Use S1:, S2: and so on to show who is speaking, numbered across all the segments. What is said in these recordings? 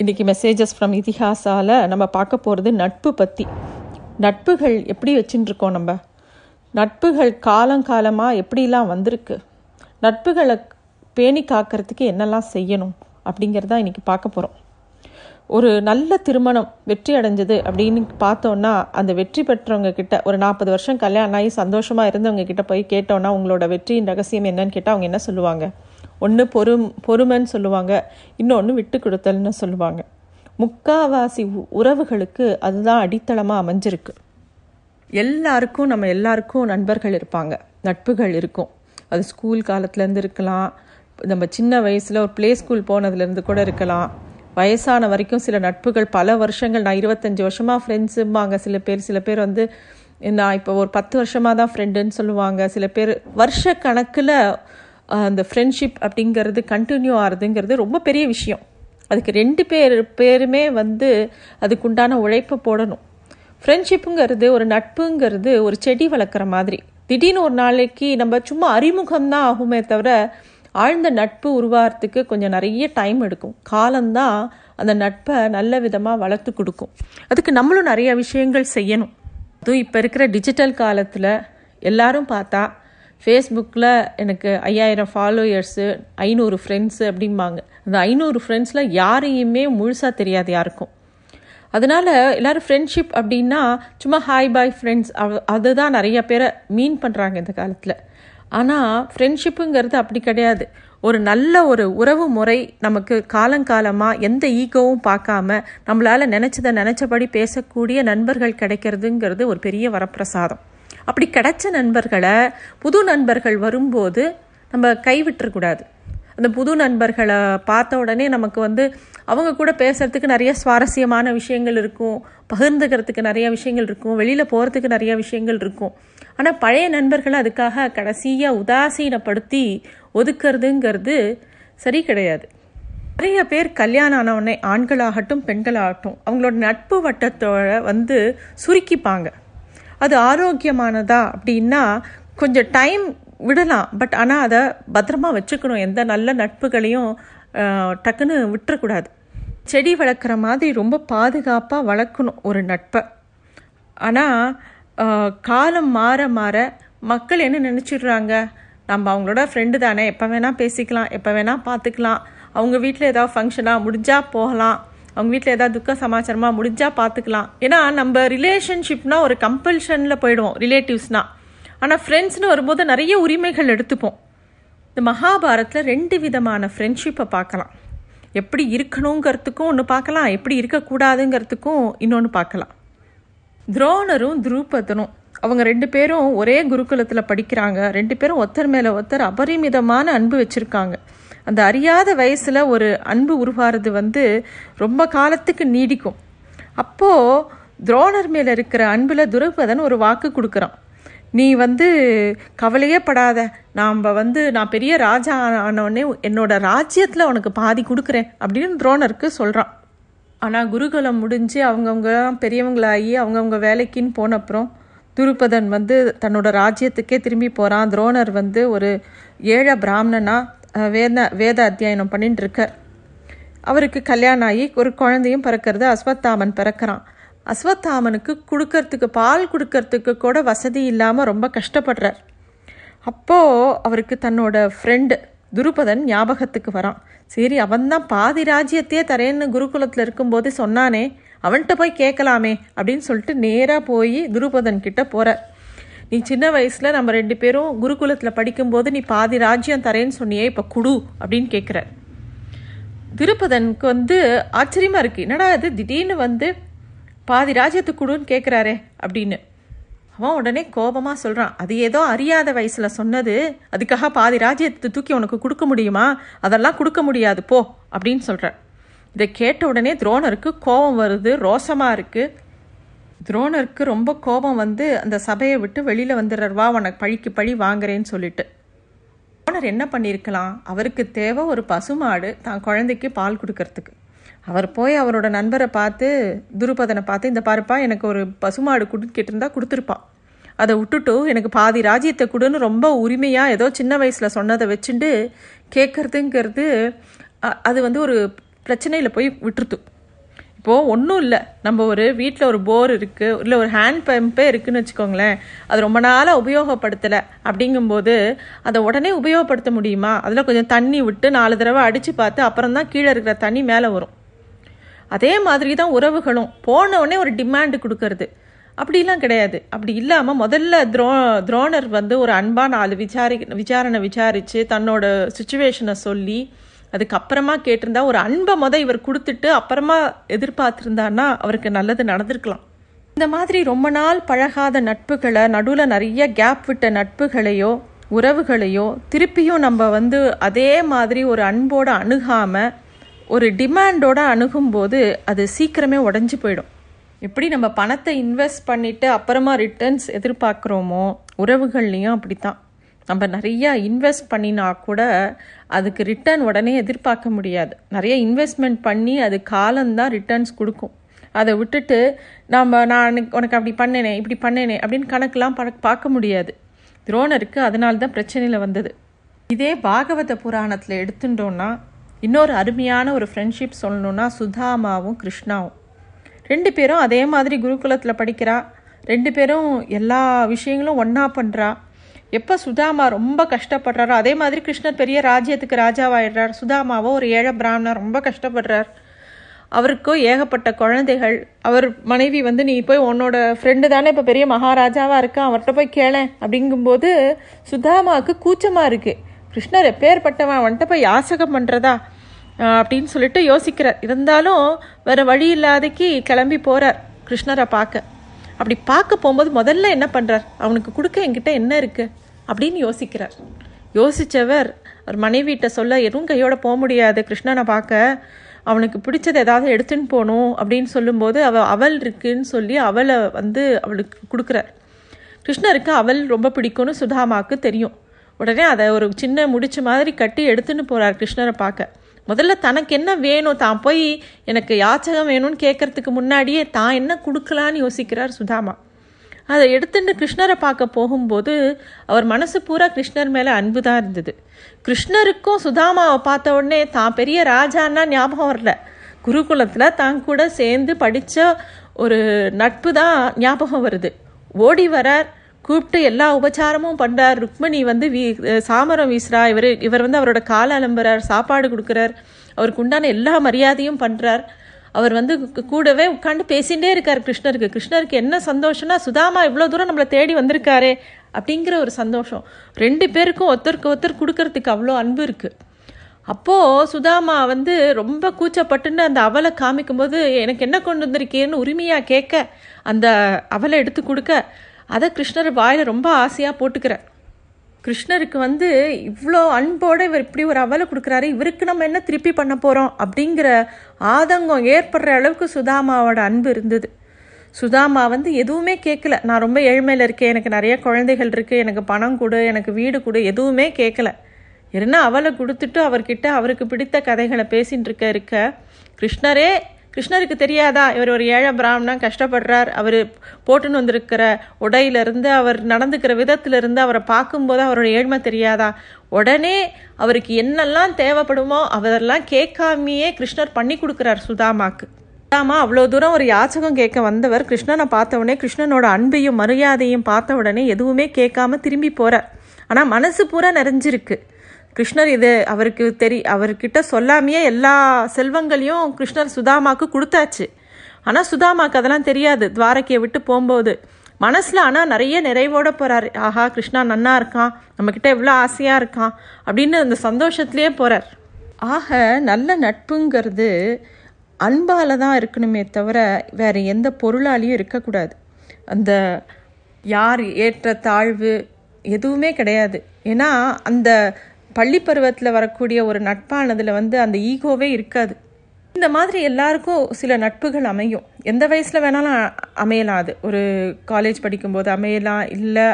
S1: இன்றைக்கி messages from இதிகாசால நம்ம பார்க்க போகிறது நட்பு பற்றி நட்புகள் எப்படி வச்சுட்டுருக்கோம் நம்ம? நட்புகள் காலங்காலமாக எப்படிலாம் வந்திருக்கு? நட்புகளை பேணி காக்கிறதுக்கு என்னெல்லாம் செய்யணும் அப்படிங்கிறத இன்றைக்கி பார்க்க போகிறோம் ஒரு நல்ல திருமணம் வெற்றி அடைஞ்சது அப்படின்னு பார்த்தோன்னா அந்த வெற்றி பெற்றவங்க கிட்ட ஒரு நாற்பது வருஷம் கல்யாணம் ஆகி சந்தோஷமாக இருந்தவங்க கிட்ட போய் கேட்டோன்னா உங்களோட வெற்றியின் ரகசியம் என்னன்னு கேட்டால் அவங்க என்ன சொல்லுவாங்க? ஒன்று பொறும் பொறுமைன்னு சொல்லுவாங்க இன்னொன்று விட்டு கொடுத்தல்னு சொல்லுவாங்க. முக்காவாசி உ- உறவுகளுக்கு அதுதான் அடித்தளமாக அமைஞ்சிருக்கு. எல்லாருக்கும் நம்ம எல்லாருக்கும் நண்பர்கள் இருப்பாங்க. நட்புகள் இருக்கும். அது ஸ்கூல் காலத்துலேருந்து இருக்கலாம். நம்ம சின்ன வயசில் ஒரு ப்ளே ஸ்கூல் போனதுலேருந்து கூட இருக்கலாம். வயசான வரைக்கும் சில நட்புகள் பல வருஷங்கள் நான் இருபத்தஞ்சி வருஷமாக ஃப்ரெண்ட்ஸும்பாங்க சில பேர் சில பேர் வந்து நான் இப்போ ஒரு பத்து வருஷமாக தான் ஃப்ரெண்டுன்னு சொல்லுவாங்க. சில பேர் வருஷ கணக்கில் அந்த ஃப்ரெண்ட்ஷிப் அப்படிங்கிறது கண்டினியூ ஆகுதுங்கிறது ரொம்ப பெரிய விஷயம். அதுக்கு ரெண்டு பேர் பேருமே வந்து அதுக்குண்டான உழைப்பை போடணும். ஃப்ரெண்ட்ஷிப்புங்கிறது ஒரு நட்புங்கிறது ஒரு செடி வளர்க்குற மாதிரி. திடீர்னு ஒரு நாளைக்கு நம்ம சும்மா அறிமுகம்தான் ஆகுமே தவிர ஆழ்ந்த நட்பு உருவாகிறதுக்கு கொஞ்சம் நிறைய டைம் எடுக்கும். காலம்தான் அந்த நட்பை நல்ல விதமாக வளர்த்து கொடுக்கும். அதுக்கு நம்மளும் நிறைய விஷயங்கள் செய்யணும். அதுவும் இப்போ இருக்கிற டிஜிட்டல் காலத்தில் எல்லாரும் பார்த்தா ஃபேஸ்புக்கில் எனக்கு ஐயாயிரம் ஃபாலோயர்ஸு ஐநூறு ஃப்ரெண்ட்ஸு அப்படிம்பாங்க. அந்த ஐநூறு ஃப்ரெண்ட்ஸில் யாரையுமே முழுசாக தெரியாது யாருக்கும். அதனால எல்லாரும் ஃப்ரெண்ட்ஷிப் அப்படின்னா சும்மா ஹாய் பாய் ஃப்ரெண்ட்ஸ் அதுதான் நிறைய பேரை மீன் பண்ணுறாங்க இந்த காலத்தில். ஆனால் ஃப்ரெண்ட்ஷிப்புங்கிறது அப்படி கிடையாது. ஒரு நல்ல ஒரு உறவு முறை நமக்கு காலங்காலமாக எந்த ஈகோவும் பார்க்காம நம்மளால் நினச்சதை நினச்சபடி பேசக்கூடிய நண்பர்கள் கிடைக்கிறதுங்கிறது ஒரு பெரிய வரப்பிரசாதம். அப்படி கிடைச்ச நண்பர்களை புது நண்பர்கள் வரும்போது நம்ம கைவிட்டுறக்கூடாது. அந்த புது நண்பர்களை பார்த்த உடனே நமக்கு வந்து அவங்க கூட பேசுகிறதுக்கு நிறைய சுவாரஸ்யமான விஷயங்கள் இருக்கும். பகிர்ந்துக்கிறதுக்கு நிறைய விஷயங்கள் இருக்கும். வெளியில் போகிறதுக்கு நிறைய விஷயங்கள் இருக்கும். ஆனால் பழைய நண்பர்களை அதுக்காக கடைசியாக உதாசீனப்படுத்தி ஒதுக்குறதுங்கிறது சரி கிடையாது. நிறைய பேர் கல்யாணம் ஆனவுடனே ஆண்களாகட்டும் பெண்களாகட்டும் அவங்களோட நட்பு வட்டத்தோட வந்து சுருக்கிப்பாங்க. அது ஆரோக்கியமானதா அப்படின்னா கொஞ்சம் டைம் விடலாம். பட் ஆனால் அதை பத்திரமா வச்சுக்கணும். எந்த நல்ல நட்புகளையும் டக்குன்னு விட்டுறக்கூடாது. செடி வளர்க்குற மாதிரி ரொம்ப பாதுகாப்பாக வளர்க்கணும் ஒரு நட்பை. ஆனால் காலம் மாற மாற மக்கள் என்ன நினச்சிடுறாங்க? நம்ம அவங்களோட ஃப்ரெண்டு தானே. எப்போ வேணால் பேசிக்கலாம். எப்போ வேணால் பார்த்துக்கலாம் அவங்க வீட்டில் ஏதாவது ஃபங்க்ஷனாக முடிஞ்சால் போகலாம். அவங்க வீட்டில் ஏதாவது துக்க சமாச்சாரமாக முடிஞ்சால் பார்த்துக்கலாம் ஏன்னா நம்ம ரிலேஷன்ஷிப்னா ஒரு கம்பல்ஷனில் போயிடுவோம் ரிலேட்டிவ்ஸ்னால் ஆனால் ஃப்ரெண்ட்ஸ்னு வரும்போது நிறைய உரிமைகள் எடுத்துப்போம். இந்த மகாபாரத்தில் ரெண்டு விதமான ஃப்ரெண்ட்ஷிப்பை பார்க்கலாம். எப்படி இருக்கணுங்கிறதுக்கும் ஒன்று பார்க்கலாம் எப்படி இருக்கக்கூடாதுங்கிறதுக்கும் இன்னொன்று பார்க்கலாம். துரோணரும் துருபதனும் அவங்க ரெண்டு பேரும் ஒரே குருகுலத்தில் படிக்கிறாங்க. ரெண்டு பேரும் ஒருத்தர் மேலே ஒருத்தர் அபரிமிதமான அன்பு வச்சுருக்காங்க. அந்த அறியாத வயசில் ஒரு அன்பு உருவாகிறது வந்து ரொம்ப காலத்துக்கு நீடிக்கும். அப்போது துரோணர் மேலே இருக்கிற அன்பில் துருபதன் ஒரு வாக்கு கொடுக்குறான். நீ வந்து கவலையே படாத. நாம் வந்து நான் பெரிய ராஜா ஆனவொடனே என்னோட ராஜ்யத்தில் உனக்கு பாதி கொடுக்குறேன் அப்படின்னு துரோணருக்கு சொல்கிறான் ஆனால் குருகுலம் முடிஞ்சு அவங்கவுங்க பெரியவங்களாகி அவங்கவுங்க வேலைக்குன்னு போன அப்புறம் துருபதன் வந்து தன்னோட ராஜ்யத்துக்கே திரும்பி போகிறான் துரோணர் வந்து ஒரு ஏழை பிராமணனாக வேத வேத அத்தியாயனம் பண்ணிட்டு இருக்கார் அவருக்கு கல்யாணம் ஆகி ஒரு குழந்தையும் பிறக்கிறது. அஸ்வத்தாமன் பிறக்கிறான். அஸ்வத்தாமனுக்கு கொடுக்கறதுக்கு பால் கொடுக்கறதுக்கு கூட வசதி இல்லாமல் ரொம்ப கஷ்டப்படுறார். அப்போது அவருக்கு தன்னோட ஃப்ரெண்டு துருபதன் ஞாபகத்துக்கு வரான். சரி அவன்தான் பாதி ராஜ்யத்தையே தரேன்னு குருகுலத்தில் இருக்கும்போது சொன்னானே அவன்கிட்ட போய் கேட்கலாமே அப்படின்னு சொல்லிட்டு நேராக போய் துருபதன் கிட்ட போகிறார் நீ சின்ன வயசில் நம்ம ரெண்டு பேரும் குருகுலத்தில் படிக்கும்போது நீ பாதி ராஜ்யம் தரேன்னு சொன்னியே இப்போ குடு அப்படின்னு கேட்குறார் திருப்பதனுக்கு வந்து ஆச்சரியமாக இருக்குது என்னடா இது? திடீர்னு வந்து பாதி ராஜ்யத்துக்கு குடுன்னு கேட்குறாரே அப்படின்னு. அவன் உடனே கோபமாக சொல்கிறான் அது ஏதோ அறியாத வயசில் சொன்னது. அதுக்காக பாதி ராஜ்யத்தை தூக்கி உனக்கு கொடுக்க முடியுமா? அதெல்லாம் கொடுக்க முடியாது. போ அப்படின்னு சொல்கிறார் இதை கேட்ட உடனே துரோணருக்கு கோபம் வருது ரோசமாக இருக்குது துரோணருக்கு ரொம்ப கோபம் வந்து அந்த சபையை விட்டு வெளியில் வந்துடுறார். வா உனக்கு பழிக்கு பழி வாங்குறேன்னு சொல்லிட்டு. ஓனர் என்ன பண்ணியிருக்கலாம்? அவருக்கு தேவை ஒரு பசுமாடு தான் குழந்தைக்கு பால் கொடுக்கறதுக்கு. அவர் போய் அவரோட நண்பரை பார்த்து துருபதனை பார்த்து இந்த பாருப்பா எனக்கு ஒரு பசுமாடு கொடுக்கிட்டிருந்தா கேட்டிருந்தா கொடுத்துருப்பான் அதை விட்டுட்டு எனக்கு பாதி ராஜ்யத்தை கொடுன்னு ரொம்ப உரிமையாக ஏதோ சின்ன வயசில் சொன்னதை வச்சுட்டு கேட்குறதுங்கிறது அது வந்து ஒரு பிரச்சனையில் போய் விட்டுருத்து இப்போது ஒன்றும் இல்லை. நம்ம ஒரு வீட்டில் ஒரு போர் இருக்குது இல்லை ஒரு ஹேண்ட் பம்பே இருக்குதுன்னு வச்சுக்கோங்களேன் அது ரொம்ப நாளாக உபயோகப்படுத்தலை. அப்படிங்கும்போது அதை உடனே உபயோகப்படுத்த முடியுமா? அதில் கொஞ்சம் தண்ணி விட்டு நாலு தடவை அடித்து பார்த்து அப்புறம் தான் கீழே இருக்கிற தண்ணி மேலே வரும். அதே மாதிரி தான் உறவுகளும். போன உடனே ஒரு டிமாண்டு கொடுக்கறது. அப்படிலாம் கிடையாது. அப்படி இல்லாமல் முதல்ல துரோ துரோணர் வந்து ஒரு அன்பாக நாலு விசாரி விசாரணை விசாரித்து தன்னோட சுச்சுவேஷனை சொல்லி அதுக்கப்புறமா கேட்டிருந்தா ஒரு அன்பை முத இவர் கொடுத்துட்டு அப்புறமா எதிர்பார்த்துருந்தான்னா அவருக்கு நல்லது நடந்திருக்கலாம். இந்த மாதிரி ரொம்ப நாள் பழகாத நட்புகளை நடுவில் நிறைய கேப் விட்ட நட்புகளையோ உறவுகளையோ திருப்பியும் நம்ம வந்து அதே மாதிரி ஒரு அன்போடு அணுகாமல் ஒரு டிமாண்டோட அணுகும்போது அது சீக்கிரமே உடஞ்சி போயிடும். எப்படி நம்ம பணத்தை இன்வெஸ்ட் பண்ணிவிட்டு அப்புறமா ரிட்டர்ன்ஸ் எதிர்பார்க்குறோமோ உறவுகள்லேயும் அப்படித்தான். நம்ம நிறையா இன்வெஸ்ட் பண்ணினா கூட அதுக்கு ரிட்டர்ன் உடனே எதிர்பார்க்க முடியாது. நிறைய இன்வெஸ்ட்மெண்ட் பண்ணி அது காலம்தான் ரிட்டர்ன்ஸ் கொடுக்கும். அதை விட்டுட்டு நம்ம நான் உனக்கு அப்படி பண்ணேனே இப்படி பண்ணேனே அப்படின்னு கணக்கெலாம் பார்க்க முடியாது. துரோணருக்கு அதனால தான் பிரச்சனையில் வந்தது. இதே பாகவத புராணத்தில் எடுத்துட்டோன்னா இன்னொரு அருமையான ஒரு ஃப்ரெண்ட்ஷிப் சொல்லணுன்னா சுதாமாவும் கிருஷ்ணாவும். ரெண்டு பேரும் அதே மாதிரி குருகுலத்தில் படிக்கிறா. ரெண்டு பேரும் எல்லா விஷயங்களும் ஒன்றா பண்ணுறா எப்போ சுதாமா ரொம்ப கஷ்டப்படுறாரோ அதே மாதிரி கிருஷ்ணர் பெரிய ராஜ்யத்துக்கு ராஜாவாயிடுறார். சுதாமாவோ ஒரு ஏழை பிராமணர் ரொம்ப கஷ்டப்படுறார். அவருக்கோ ஏகப்பட்ட குழந்தைகள். அவர் மனைவி வந்து நீ போய் உன்னோட ஃப்ரெண்டு தானே இப்போ பெரிய மகாராஜாவாக இருக்கான் அவர்கிட்ட போய் கேளேன் அப்படிங்கும்போது சுதாமாவுக்கு கூச்சமாக இருக்குது கிருஷ்ணர் எப்பேற்பட்டவன் அவன்கிட்ட போய் யாசகம் பண்ணுறதா அப்படின்னு சொல்லிட்டு யோசிக்கிறார். இருந்தாலும் வேறு வழி இல்லாதக்கு கிளம்பி போகிறார் கிருஷ்ணரை பார்க்க. அப்படி பார்க்க போகும்போது முதல்ல என்ன பண்ணுறார் அவனுக்கு கொடுக்க என்கிட்ட என்ன இருக்குது அப்படின்னு யோசிக்கிறார். யோசித்தவர் அவர் மனைவிட்ட சொல்ல எதுவும் கையோட போக முடியாது. கிருஷ்ணனை பார்க்க. அவனுக்கு பிடிச்சது ஏதாவது எடுத்துன்னு போகணும். அப்படின்னு சொல்லும்போது அவள் அவள் இருக்குன்னு சொல்லி அவளை வந்து அவளுக்கு கொடுக்குறார். கிருஷ்ணருக்கு அவள் ரொம்ப பிடிக்கும்னு சுதாமாவுக்கு தெரியும். உடனே அதை ஒரு சின்ன முடிச்ச மாதிரி கட்டி எடுத்துன்னு போகிறார் கிருஷ்ணரை பார்க்க. முதல்ல தனக்கு என்ன வேணும்? தான் போய் எனக்கு யாச்சகம் வேணும்னு கேட்கறதுக்கு முன்னாடியே தான் என்ன கொடுக்கலான்னு யோசிக்கிறார் சுதாமா. அதை எடுத்துட்டு கிருஷ்ணரை பார்க்க போகும்போது அவர் மனசு பூரா கிருஷ்ணர் மேலே அன்பு தான் இருந்தது. கிருஷ்ணருக்கும் சுதாமாவை பார்த்த உடனே தான் பெரிய ராஜான்னா ஞாபகம் வரல. குருகுலத்தில் தான் கூட சேர்ந்து படித்த ஒரு நட்பு தான் ஞாபகம் வருது. ஓடி வரார். கூப்பிட்டு எல்லா உபச்சாரமும் பண்ணுறார் ருக்மணி வந்து வீ சாமரம் வீசுறா. இவர் இவர் வந்து அவரோட காலை அலம்புறார் சாப்பாடு கொடுக்குறார். அவருக்கு உண்டான எல்லா மரியாதையும் பண்ணுறார் அவர் வந்து கூடவே உட்காந்து பேசிகிட்டே இருக்கார் கிருஷ்ணருக்கு. கிருஷ்ணருக்கு என்ன சந்தோஷம்னா சுதாமா இவ்வளோ தூரம் நம்மளை தேடி வந்திருக்காரே அப்படிங்கிற ஒரு சந்தோஷம். ரெண்டு பேருக்கும் ஒருத்தருக்கு ஒருத்தர் கொடுக்கறதுக்கு அவ்வளோ அன்பு இருக்குது அப்போது சுதாமா வந்து ரொம்ப கூச்சப்பட்டுன்னு அந்த அவலை காமிக்கும்போது எனக்கு என்ன கொண்டு வந்திருக்கேன்னு உரிமையாக கேட்க அந்த அவலை எடுத்து கொடுக்க அதை கிருஷ்ணர் வாயில் ரொம்ப ஆசையாக போட்டுக்கிறார். கிருஷ்ணருக்கு வந்து இவ்வளோ அன்போடு இவர் இப்படி ஒரு அவலை கொடுக்குறாரு இவருக்கு நம்ம என்ன திருப்பி பண்ண போகிறோம் அப்படிங்கிற ஆதங்கம் ஏற்படுற அளவுக்கு சுதாமாவோட அன்பு இருந்தது. சுதாமா வந்து எதுவுமே கேட்கல நான் ரொம்ப ஏழ்மையில் இருக்கேன் எனக்கு நிறைய குழந்தைகள் இருக்குது எனக்கு பணம் கொடு எனக்கு வீடு கொடு எதுவுமே கேட்கல என்ன அவளை கொடுத்துட்டு அவர்கிட்ட அவருக்கு பிடித்த கதைகளை பேசின்னு இருக்க இருக்க கிருஷ்ணரே கிருஷ்ணருக்கு தெரியாதா? இவர் ஒரு ஏழை பிராமணன் கஷ்டப்படுறார். அவர் போட்டுன்னு வந்திருக்கிற உடையிலிருந்து அவர் நடந்துக்கிற விதத்திலிருந்து அவரை பார்க்கும்போது அவரோட ஏழ்மை தெரியாதா? உடனே அவருக்கு என்னெல்லாம் தேவைப்படுமோ அவரெல்லாம் கேட்காமையே கிருஷ்ணர் பண்ணி கொடுக்குறார் சுதாமாக்கு. சுதாமா அவ்வளோ தூரம் ஒரு யாச்சகம் கேட்க வந்தவர். கிருஷ்ணனை பார்த்த உடனே கிருஷ்ணனோட அன்பையும் மரியாதையும் பார்த்த உடனே எதுவுமே கேட்காம திரும்பி போகிறார் ஆனால் மனசு பூரா நிறைஞ்சிருக்கு. கிருஷ்ணர் இது அவருக்கு தெரி அவர்கிட்ட சொல்லாமையே எல்லா செல்வங்களையும் கிருஷ்ணர் சுதாமாக்கு கொடுத்தாச்சு. ஆனால் சுதாமாக்கு அதெல்லாம் தெரியாது. துவாரகையை விட்டு போகும்போது. மனசில் ஆனால் நிறைய நிறைவோட போகிறார் ஆஹா கிருஷ்ணா நன்னா இருக்கான். நம்மக்கிட்ட எவ்வளோ ஆசையாக இருக்கான் அப்படின்னு அந்த சந்தோஷத்துலேயே போகிறார் ஆக நல்ல நட்புங்கிறது அன்பால் தான் இருக்கணுமே தவிர வேறு எந்த பொருளாலையும் இருக்கக்கூடாது. அந்த யார் ஏற்ற தாழ்வு எதுவுமே கிடையாது. ஏன்னா அந்த பள்ளி பருவத்தில் வரக்கூடிய ஒரு நட்பானதில் வந்து அந்த ஈகோவே இருக்காது. இந்த மாதிரி எல்லாருக்கும் சில நட்புகள் அமையும். எந்த வயசில் வேணாலும் அமையலாம் அது. ஒரு காலேஜ் படிக்கும்போது அமையலாம் இல்லை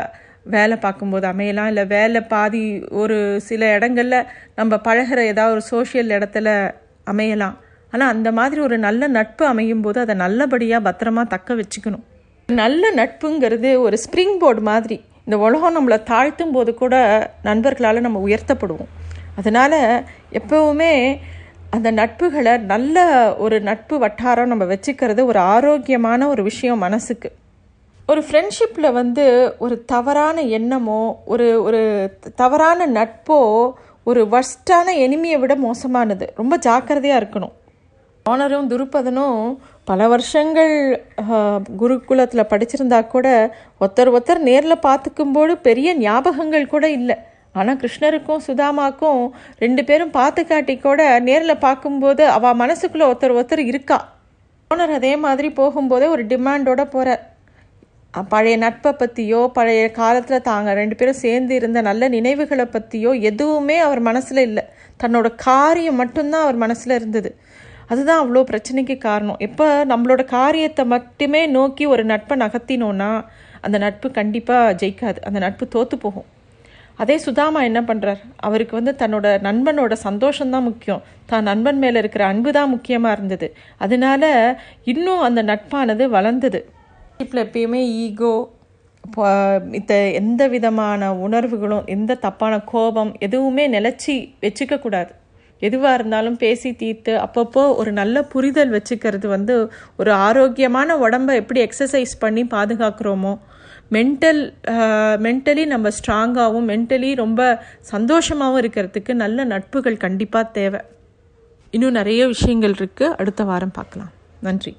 S1: வேலை பார்க்கும்போது அமையலாம் இல்லை வேலை பாதி ஒரு சில இடங்களில் நம்ம பழகிற ஏதாவது ஒரு சோஷியல் இடத்துல அமையலாம். ஆனால் அந்த மாதிரி ஒரு நல்ல நட்பு அமையும் போது அதை நல்லபடியாக பத்திரமா தக்க வச்சுக்கணும். நல்ல நட்புங்கிறது ஒரு ஸ்ப்ரிங் போர்டு மாதிரி. இந்த உலகம் நம்மளை தாழ்த்தும் போது கூட நண்பர்களால் நம்ம உயர்த்தப்படுவோம். அதனால் எப்போவுமே அந்த நட்புகளை நல்ல ஒரு நட்பு வட்டாரம் நம்ம வச்சுக்கிறது ஒரு ஆரோக்கியமான ஒரு விஷயம் மனசுக்கு. ஒரு ஃப்ரெண்ட்ஷிப்பில் வந்து ஒரு தவறான எண்ணமோ ஒரு ஒரு தவறான நட்போ ஒரு வர்ஸ்டான எனிமியை விட மோசமானது. ரொம்ப ஜாக்கிரதையாக இருக்கணும். ஆனரும் துருப்பதனும் பல வருஷங்கள் குருகுலத்தில் படிச்சிருந்தா கூட ஒருத்தர் ஒருத்தர் நேரில் பார்த்துக்கும்போது பெரிய ஞாபகங்கள் கூட இல்லை. ஆனால் கிருஷ்ணருக்கும் சுதாமாக்கும் ரெண்டு பேரும் பார்த்து காட்டி கூட நேரில் பார்க்கும்போது அவள் மனசுக்குள்ளே ஒருத்தர் ஒருத்தர் இருக்கா. ஓனர் அதே மாதிரி போகும்போதே ஒரு டிமாண்டோட போகிறார் பழைய நட்பை பற்றியோ பழைய காலத்தில் தாங்க ரெண்டு பேரும் சேர்ந்து இருந்த நல்ல நினைவுகளை பற்றியோ எதுவுமே அவர் மனசில் இல்லை. தன்னோட காரியம் மட்டும்தான் அவர் மனசில் இருந்தது. அதுதான் அவ்வளோ பிரச்சனைக்கு காரணம். எப்போ நம்மளோட காரியத்தை மட்டுமே நோக்கி ஒரு நட்பை நகர்த்தினோன்னா அந்த நட்பு கண்டிப்பாக ஜெயிக்காது. அந்த நட்பு தோற்று போகும். அதே சுதாமா என்ன பண்ணுறார் அவருக்கு வந்து தன்னோட நண்பனோட சந்தோஷம்தான் முக்கியம். தான் நண்பன் மேலே இருக்கிற அன்பு தான் முக்கியமாக இருந்தது. அதனால இன்னும் அந்த நட்பானது வளர்ந்தது. இப்போ எப்பயுமே ஈகோ இந்த எந்த விதமான உணர்வுகளும் எந்த தப்பான கோபம் எதுவுமே நிலச்சி வச்சுக்கக்கூடாது எதுவாக இருந்தாலும் பேசி தீர்த்து அப்பப்போ ஒரு நல்ல புரிதல் வச்சுக்கிறது வந்து ஒரு ஆரோக்கியமான உடம்பை எப்படி எக்ஸசைஸ் பண்ணி பாதுகாக்கிறோமோ மென்டல் மென்டலி நம்ம ஸ்ட்ராங்காகவும் மென்டலி ரொம்ப சந்தோஷமாகவும் இருக்கிறதுக்கு நல்ல நட்புகள் கண்டிப்பாக தேவை. இன்னும் நிறைய விஷயங்கள் இருக்குது அடுத்த வாரம் பார்க்கலாம். நன்றி.